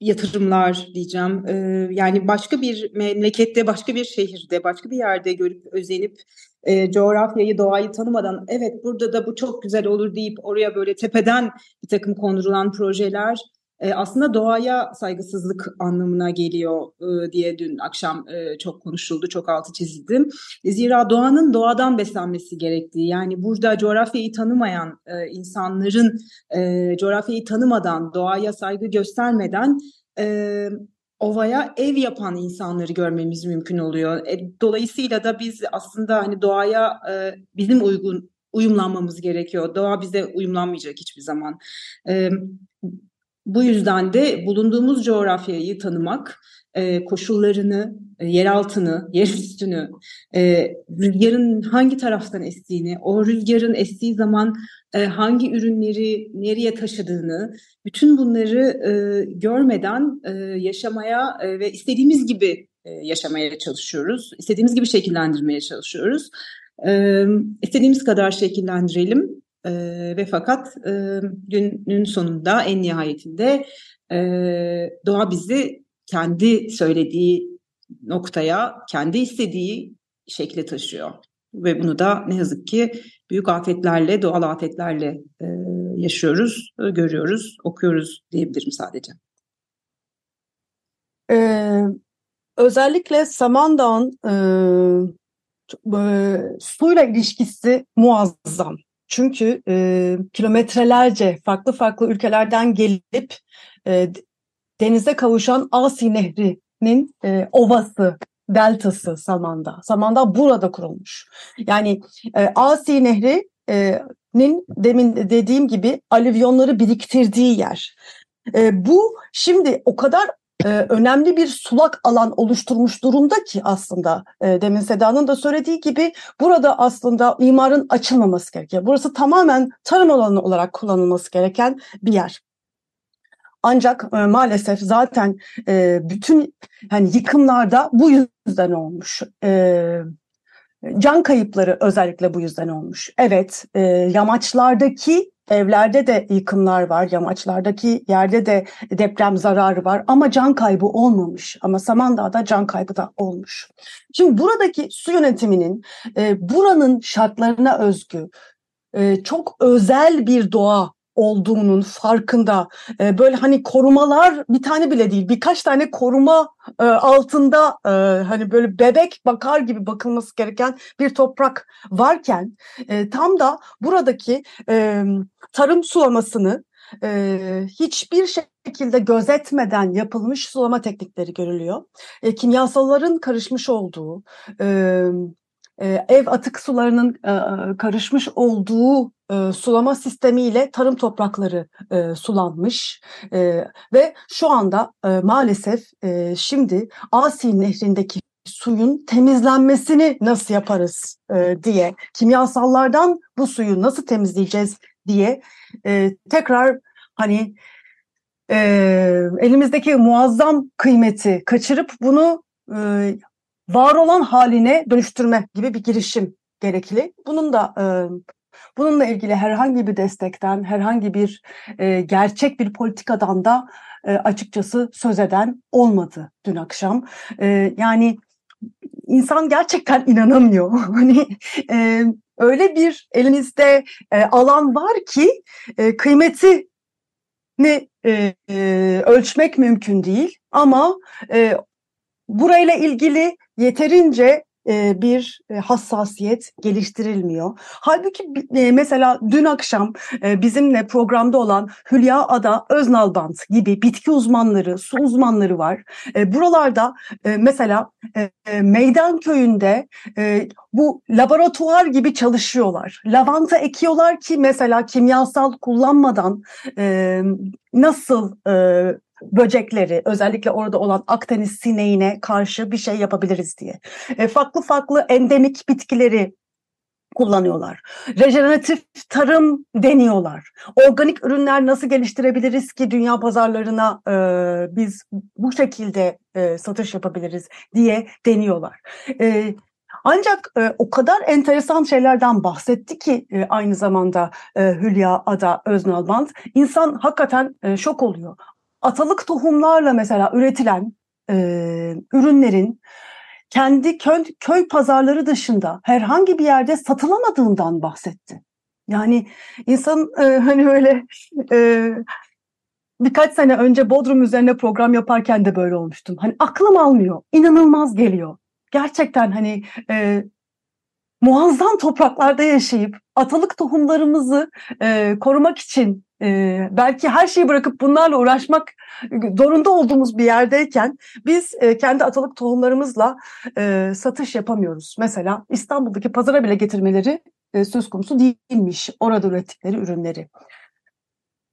yatırımlar diyeceğim. Ee, yani başka bir memlekette, başka bir şehirde, başka bir yerde görüp özenip e, coğrafyayı, doğayı tanımadan evet burada da bu çok güzel olur deyip oraya böyle tepeden bir takım kondurulan projeler e, aslında doğaya saygısızlık anlamına geliyor e, diye dün akşam e, çok konuşuldu, çok altı çizildi. Zira doğanın doğadan beslenmesi gerektiği yani burada coğrafyayı tanımayan insanların e, coğrafyayı tanımadan, doğaya saygı göstermeden ovaya ev yapan insanları görmemiz mümkün oluyor. Dolayısıyla da biz aslında hani doğaya bizim uygun uyumlanmamız gerekiyor. Doğa bize uyumlanmayacak hiçbir zaman. E, bu yüzden de bulunduğumuz coğrafyayı tanımak, e, koşullarını, e, yer altını, yer üstünü, e, rüzgarın hangi taraftan estiğini, o rüzgarın estiği zaman e, hangi ürünleri nereye taşıdığını, bütün bunları e, görmeden yaşamaya ve istediğimiz gibi yaşamaya çalışıyoruz. İstediğimiz gibi şekillendirmeye çalışıyoruz. E, istediğimiz kadar şekillendirelim e, ve fakat e, günün sonunda en nihayetinde e, doğa bizi kendi söylediği noktaya, kendi istediği şekle taşıyor. Ve bunu da ne yazık ki büyük afetlerle, doğal afetlerle e, yaşıyoruz, e, görüyoruz, okuyoruz diyebilirim sadece.
Ee, özellikle Samandağ'ın e, e, suyla ilişkisi muazzam. Çünkü e, kilometrelerce farklı farklı ülkelerden gelip e, denize kavuşan Asi Nehri'nin e, ovası, deltası Samandağ. Samandağ burada kurulmuş. Yani e, Asi Nehri'nin demin dediğim gibi alüvyonları biriktirdiği yer. E, bu şimdi o kadar e, önemli bir sulak alan oluşturmuş durumda ki aslında e, demin Seda'nın da söylediği gibi burada aslında imarın açılmaması gerekiyor. Burası tamamen tarım alanı olarak kullanılması gereken bir yer. Ancak e, maalesef zaten e, bütün yani yıkımlarda bu yüzden olmuş. E, can kayıpları özellikle bu yüzden olmuş. Evet, e, yamaçlardaki evlerde de yıkımlar var, yamaçlardaki yerde de deprem zararı var ama can kaybı olmamış. Ama Samandağ'da can kaybı da olmuş. Şimdi buradaki su yönetiminin e, buranın şartlarına özgü e, çok özel bir doğa olduğunun farkında. E, böyle hani korumalar bir tane bile değil birkaç tane koruma e, altında e, hani böyle bebek bakar gibi bakılması gereken bir toprak varken e, tam da buradaki e, tarım sulamasını e, hiçbir şekilde gözetmeden yapılmış sulama teknikleri görülüyor. E, kimyasalların karışmış olduğu, e, e, ev atık sularının e, karışmış olduğu e, sulama sistemiyle tarım toprakları e, sulanmış e, ve şu anda e, maalesef e, şimdi Asi Nehri'ndeki suyun temizlenmesini nasıl yaparız e, diye kimyasallardan bu suyu nasıl temizleyeceğiz diye e, tekrar hani e, elimizdeki muazzam kıymeti kaçırıp bunu e, var olan haline dönüştürme gibi bir girişim gerekli. Bunun da e, bununla ilgili herhangi bir destekten, herhangi bir e, gerçek bir politikadan da e, açıkçası söz eden olmadı dün akşam. E, yani insan gerçekten inanamıyor. Hani e, öyle bir elinizde e, alan var ki e, kıymeti ne e, e, ölçmek mümkün değil ama e, burayla ilgili yeterince bir e, hassasiyet geliştirilmiyor. Halbuki e, mesela dün akşam bizimle programda olan Hülya Ada Öznalbant gibi bitki uzmanları, su uzmanları var. Buralarda mesela Meydan Köyü'nde bu laboratuvar gibi çalışıyorlar. Lavanta ekiyorlar ki mesela kimyasal kullanmadan nasıl böcekleri özellikle orada olan Akdeniz sineğine karşı bir şey yapabiliriz diye. E, farklı farklı endemik bitkileri kullanıyorlar. Rejeneratif tarım deniyorlar. Organik ürünler nasıl geliştirebiliriz ki dünya pazarlarına e, biz bu şekilde e, satış yapabiliriz diye deniyorlar. E, ancak e, o kadar enteresan şeylerden bahsetti ki e, aynı zamanda e, Hülya Ada Öznalbant, insan hakikaten e, şok oluyor atalık tohumlarla mesela üretilen e, ürünlerin kendi köy, köy pazarları dışında herhangi bir yerde satılamadığından bahsetti. Yani insan e, hani öyle e, birkaç sene önce Bodrum üzerine program yaparken de böyle olmuştum. Hani aklım almıyor, inanılmaz geliyor. Gerçekten hani e, muazzam topraklarda yaşayıp atalık tohumlarımızı e, korumak için e, belki her şeyi bırakıp bunlarla uğraşmak zorunda olduğumuz bir yerdeyken biz e, kendi atalık tohumlarımızla e, satış yapamıyoruz. Mesela İstanbul'daki pazara bile getirmeleri e, söz konusu değilmiş orada ürettikleri ürünleri.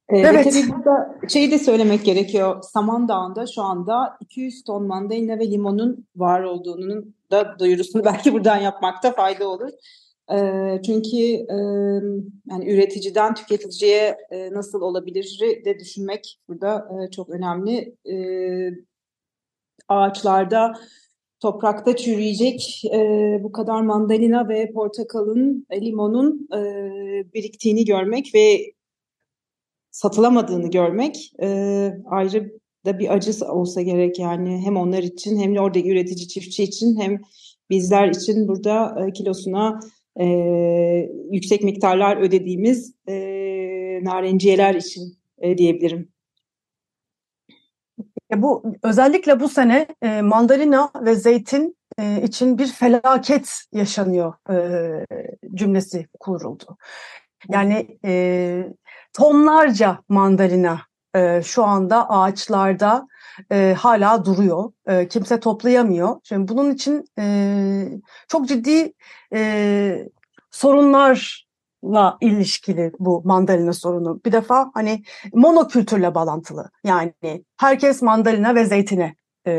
Ee, evet. Ve tabii burada şeyi de söylemek gerekiyor. Samandağ'ında şu anda 200 ton mandalina ve limonun var olduğunun da duyurusunu belki buradan yapmakta fayda olur. E, çünkü e, yani üreticiden tüketiciye e, nasıl olabilir de düşünmek burada e, çok önemli. E, ağaçlarda toprakta çürüyecek e, bu kadar mandalina ve portakalın, limonun e, biriktiğini görmek ve satılamadığını görmek e, ayrı da bir acı olsa gerek yani hem onlar için hem de oradaki üretici çiftçi için hem bizler için burada e, kilosuna e, yüksek miktarlar ödediğimiz e, narenciyeler için e, diyebilirim.
Bu özellikle bu sene e, mandalina ve zeytin e, için bir felaket yaşanıyor e, cümlesi kuruldu. Yani e, tonlarca mandalina e, şu anda ağaçlarda e, hala duruyor. E, kimse toplayamıyor. Şimdi bunun için e, çok ciddi e, sorunlarla ilişkili bu mandalina sorunu. Bir defa hani monokültürle bağlantılı. Yani herkes mandalina ve zeytine e,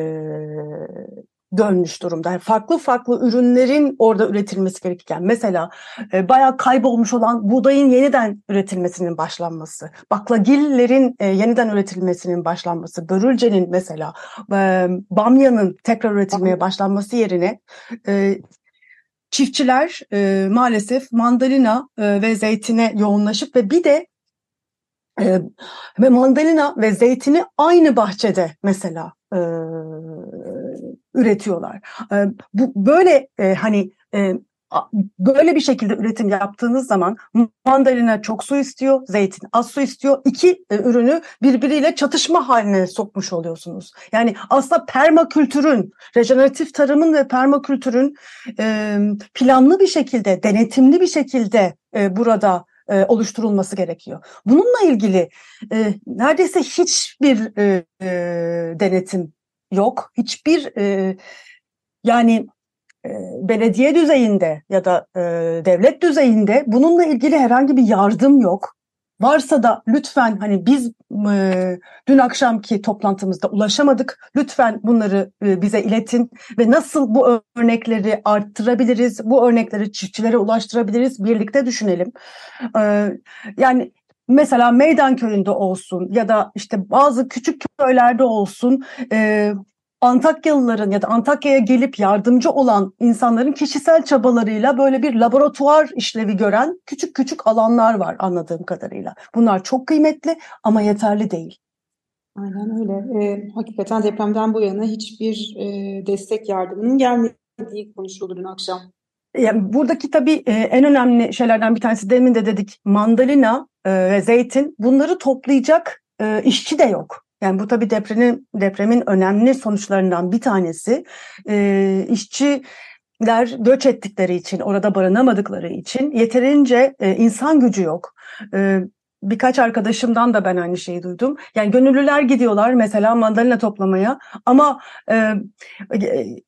dönmüş durumda. Yani farklı farklı ürünlerin orada üretilmesi gerekirken mesela e, bayağı kaybolmuş olan buğdayın yeniden üretilmesinin başlanması, baklagillerin e, yeniden üretilmesinin başlanması, börülcenin mesela e, bamyanın tekrar üretilmeye başlanması yerine e, çiftçiler e, maalesef mandalina e, ve zeytine yoğunlaşıp ve bir de e, ve mandalina ve zeytini aynı bahçede mesela e, üretiyorlar. E, bu böyle e, hani e, böyle bir şekilde üretim yaptığınız zaman mandalina çok su istiyor, zeytin az su istiyor. İki e, ürünü birbiriyle çatışma haline sokmuş oluyorsunuz. Yani aslında permakültürün, rejeneratif tarımın ve permakültürün e, planlı bir şekilde, denetimli bir şekilde e, burada e, oluşturulması gerekiyor. Bununla ilgili e, neredeyse hiçbir e, e, denetim yok. Hiçbir e, yani e, belediye düzeyinde ya da e, devlet düzeyinde bununla ilgili herhangi bir yardım yok. Varsa da lütfen hani biz e, dün akşamki toplantımızda ulaşamadık. Lütfen bunları e, bize iletin ve nasıl bu örnekleri arttırabiliriz, bu örnekleri çiftçilere ulaştırabiliriz birlikte düşünelim. E, yani mesela meydan köyünde olsun ya da işte bazı küçük köylerde olsun e, Antakyalıların ya da Antakya'ya gelip yardımcı olan insanların kişisel çabalarıyla böyle bir laboratuvar işlevi gören küçük küçük alanlar var anladığım kadarıyla. Bunlar çok kıymetli ama yeterli değil.
Aynen öyle. E, hakikaten depremden bu yana hiçbir e, destek yardımının gelmediği konuşuldu dün akşam.
Yani buradaki tabii e, en önemli şeylerden bir tanesi demin de dedik mandalina e, zeytin bunları toplayacak e, işçi de yok. Yani bu tabii depremin, depremin önemli sonuçlarından bir tanesi. E, işçiler göç ettikleri için, orada barınamadıkları için yeterince e, insan gücü yok. E, birkaç arkadaşımdan da ben aynı şeyi duydum. Yani gönüllüler gidiyorlar mesela mandalina toplamaya ama e,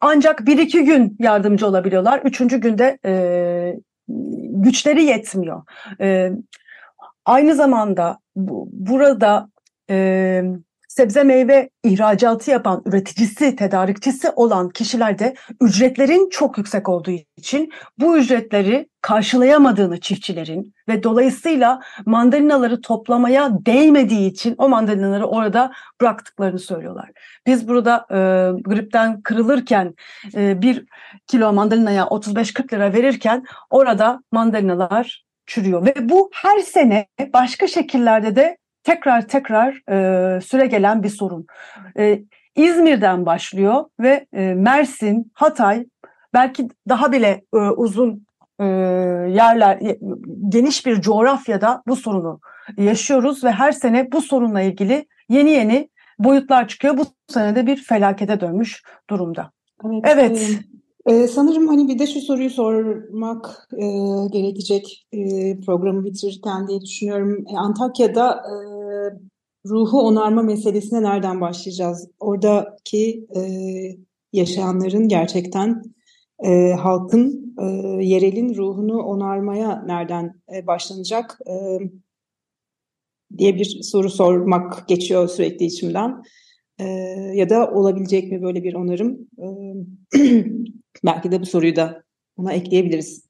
ancak bir iki gün yardımcı olabiliyorlar. Üçüncü günde e, güçleri yetmiyor. E, aynı zamanda bu, burada e, sebze meyve ihracatı yapan üreticisi, tedarikçisi olan kişilerde ücretlerin çok yüksek olduğu için bu ücretleri karşılayamadığını çiftçilerin ve dolayısıyla mandalinaları toplamaya değmediği için o mandalinaları orada bıraktıklarını söylüyorlar. Biz burada e, gripten kırılırken e, bir kilo mandalinaya 35-40 lira verirken orada mandalinalar çürüyor ve bu her sene başka şekillerde de tekrar tekrar e, süre gelen bir sorun. E, İzmir'den başlıyor ve e, Mersin, Hatay belki daha bile e, uzun e, yerler, geniş bir coğrafyada bu sorunu yaşıyoruz ve her sene bu sorunla ilgili yeni yeni boyutlar çıkıyor. Bu sene de bir felakete dönmüş durumda.
Evet. evet. Ee, sanırım hani bir de şu soruyu sormak e, gerekecek e, programı bitirirken diye düşünüyorum. E, Antakya'da e, ruhu onarma meselesine nereden başlayacağız? Oradaki e, yaşayanların gerçekten e, halkın, e, yerelin ruhunu onarmaya nereden e, başlanacak e, diye bir soru sormak geçiyor sürekli içimden. E, ya da olabilecek mi böyle bir onarım? E, belki de bu soruyu da ona ekleyebiliriz.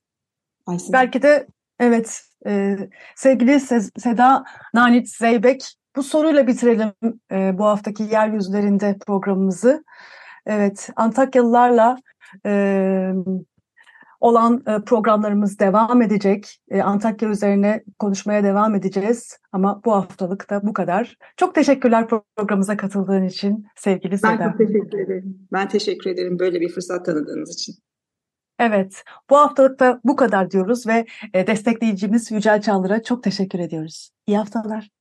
Aysin. Belki de evet e, sevgili Seda Nanit Zeybek bu soruyla bitirelim e, bu haftaki yeryüzlerinde programımızı. Evet Antakyalılarla e, olan e, programlarımız devam edecek. E, Antakya üzerine konuşmaya devam edeceğiz. Ama bu haftalık da bu kadar. Çok teşekkürler programımıza katıldığın için sevgili Seda.
Ben çok teşekkür ederim. Ben teşekkür ederim böyle bir fırsat tanıdığınız için.
Evet, bu haftalık da bu kadar diyoruz ve e, destekleyicimiz Yücel Çağlar'a çok teşekkür ediyoruz. İyi haftalar.